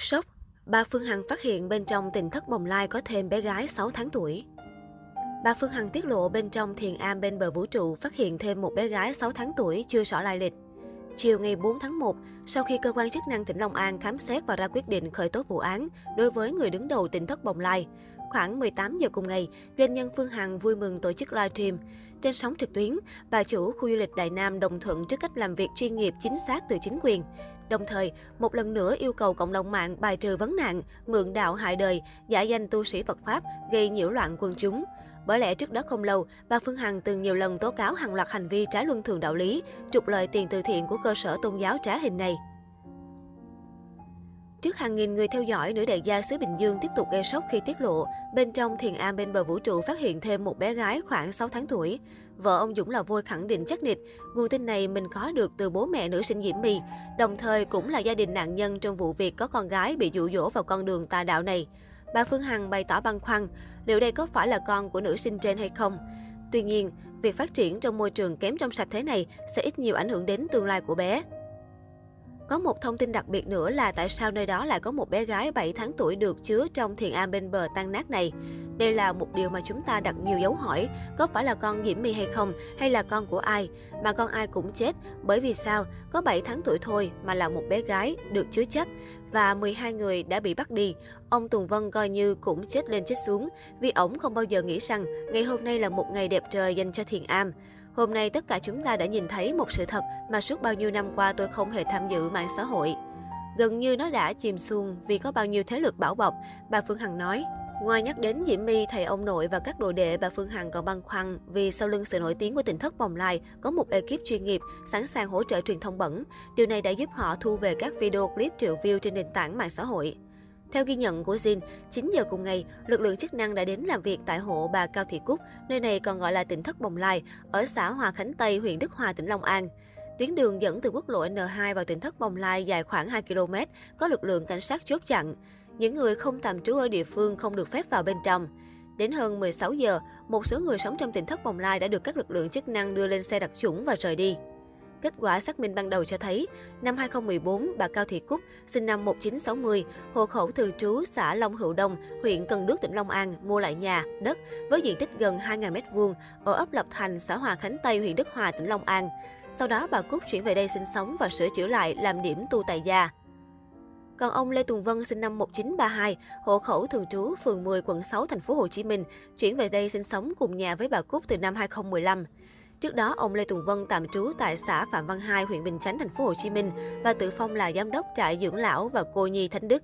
Sốc, bà Phương Hằng phát hiện bên trong tỉnh thất bồng lai có thêm bé gái 6 tháng tuổi. Bà Phương Hằng tiết lộ bên trong thiền am bên bờ vũ trụ phát hiện thêm một bé gái 6 tháng tuổi chưa rõ lai lịch. Chiều ngày 4 tháng 1, sau khi cơ quan chức năng tỉnh Long An khám xét và ra quyết định khởi tố vụ án đối với người đứng đầu tỉnh thất bồng lai, khoảng 18 giờ cùng ngày, doanh nhân Phương Hằng vui mừng tổ chức livestream. Trên sóng trực tuyến, bà chủ khu du lịch Đại Nam đồng thuận trước cách làm việc chuyên nghiệp chính xác từ chính quyền. Đồng thời, một lần nữa yêu cầu cộng đồng mạng bài trừ vấn nạn, mượn đạo hại đời, giả danh tu sĩ Phật Pháp, gây nhiễu loạn quần chúng. Bởi lẽ trước đó không lâu, bà Phương Hằng từng nhiều lần tố cáo hàng loạt hành vi trái luân thường đạo lý, trục lợi tiền từ thiện của cơ sở tôn giáo trá hình này. Trước hàng nghìn người theo dõi, nữ đại gia xứ Bình Dương tiếp tục gây sốc khi tiết lộ, bên trong thiền am bên bờ vũ trụ phát hiện thêm một bé gái khoảng 6 tháng tuổi. Vợ ông Dũng là Vôi khẳng định chắc nịch, nguồn tin này mình có được từ bố mẹ nữ sinh Diễm My, đồng thời cũng là gia đình nạn nhân trong vụ việc có con gái bị dụ dỗ vào con đường tà đạo này. Bà Phương Hằng bày tỏ băn khoăn, liệu đây có phải là con của nữ sinh trên hay không? Tuy nhiên, việc phát triển trong môi trường kém trong sạch thế này sẽ ít nhiều ảnh hưởng đến tương lai của bé. Có một thông tin đặc biệt nữa là tại sao nơi đó lại có một bé gái 7 tháng tuổi được chứa trong thiền am bên bờ tan nát này. Đây là một điều mà chúng ta đặt nhiều dấu hỏi, có phải là con Diễm My hay không, hay là con của ai, mà con ai cũng chết, bởi vì sao, có 7 tháng tuổi thôi mà là một bé gái được chứa chấp, và 12 người đã bị bắt đi. Ông Tùng Vân coi như cũng chết lên chết xuống, vì ổng không bao giờ nghĩ rằng ngày hôm nay là một ngày đẹp trời dành cho thiền am. Hôm nay tất cả chúng ta đã nhìn thấy một sự thật mà suốt bao nhiêu năm qua tôi không hề tham dự mạng xã hội. Gần như nó đã chìm xuông vì có bao nhiêu thế lực bảo bọc, bà Phương Hằng nói. Ngoài nhắc đến Diễm My, thầy ông nội và các đồ đệ, bà Phương Hằng còn băn khoăn vì sau lưng sự nổi tiếng của tỉnh thất bồng lai có một ekip chuyên nghiệp sẵn sàng hỗ trợ truyền thông bẩn. Điều này đã giúp họ thu về các video clip triệu view trên nền tảng mạng xã hội. Theo ghi nhận của Jin, 9 giờ cùng ngày, lực lượng chức năng đã đến làm việc tại hộ bà Cao Thị Cúc, nơi này còn gọi là tỉnh thất Bồng Lai, ở xã Hòa Khánh Tây, huyện Đức Hòa, tỉnh Long An. Tuyến đường dẫn từ quốc lộ N2 vào tỉnh thất Bồng Lai dài khoảng 2 km, có lực lượng cảnh sát chốt chặn. Những người không tạm trú ở địa phương không được phép vào bên trong. Đến hơn 16 giờ, một số người sống trong tỉnh thất Bồng Lai đã được các lực lượng chức năng đưa lên xe đặc chủng và rời đi. Kết quả xác minh ban đầu cho thấy, năm 2014, bà Cao Thị Cúc, sinh năm 1960, hộ khẩu thường trú xã Long Hữu Đông, huyện Cần Đước, tỉnh Long An, mua lại nhà, đất với diện tích gần 2.000 m2 ở ấp Lập Thành, xã Hòa Khánh Tây, huyện Đức Hòa, tỉnh Long An. Sau đó, bà Cúc chuyển về đây sinh sống và sửa chữa lại làm điểm tu tại gia. Còn ông Lê Tùng Vân sinh năm 1932, hộ khẩu thường trú phường 10 quận 6 thành phố Hồ Chí Minh, chuyển về đây sinh sống cùng nhà với bà Cúc từ năm 2015. Trước đó, ông Lê Tùng Vân tạm trú tại xã Phạm Văn Hai, huyện Bình Chánh, thành phố Hồ Chí Minh và tự phong là giám đốc trại dưỡng lão và cô nhi Thánh Đức.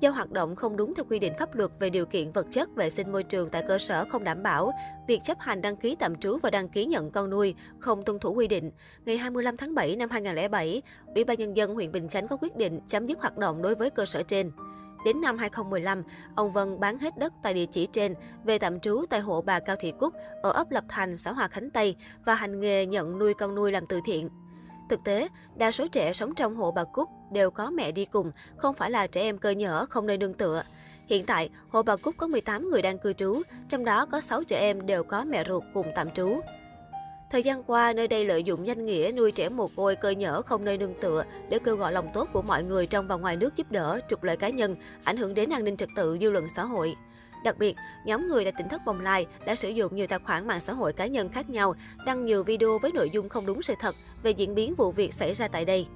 Do hoạt động không đúng theo quy định pháp luật về điều kiện vật chất vệ sinh môi trường tại cơ sở không đảm bảo, việc chấp hành đăng ký tạm trú và đăng ký nhận con nuôi không tuân thủ quy định, ngày 25 tháng 7 năm 2007, Ủy ban Nhân dân huyện Bình Chánh có quyết định chấm dứt hoạt động đối với cơ sở trên. Đến năm 2015, ông Vân bán hết đất tại địa chỉ trên, về tạm trú tại hộ bà Cao Thị Cúc ở ấp Lập Thành, xã Hòa Khánh Tây và hành nghề nhận nuôi con nuôi làm từ thiện. Thực tế, đa số trẻ sống trong hộ bà Cúc đều có mẹ đi cùng, không phải là trẻ em cơ nhở không nơi nương tựa. Hiện tại, hộ bà Cúc có 18 người đang cư trú, trong đó có 6 trẻ em đều có mẹ ruột cùng tạm trú. Thời gian qua, nơi đây lợi dụng danh nghĩa nuôi trẻ mồ côi cơ nhở không nơi nương tựa để kêu gọi lòng tốt của mọi người trong và ngoài nước giúp đỡ, trục lợi cá nhân, ảnh hưởng đến an ninh trật tự dư luận xã hội. Đặc biệt, nhóm người tại tỉnh thất Bồng Lai đã sử dụng nhiều tài khoản mạng xã hội cá nhân khác nhau, đăng nhiều video với nội dung không đúng sự thật về diễn biến vụ việc xảy ra tại đây.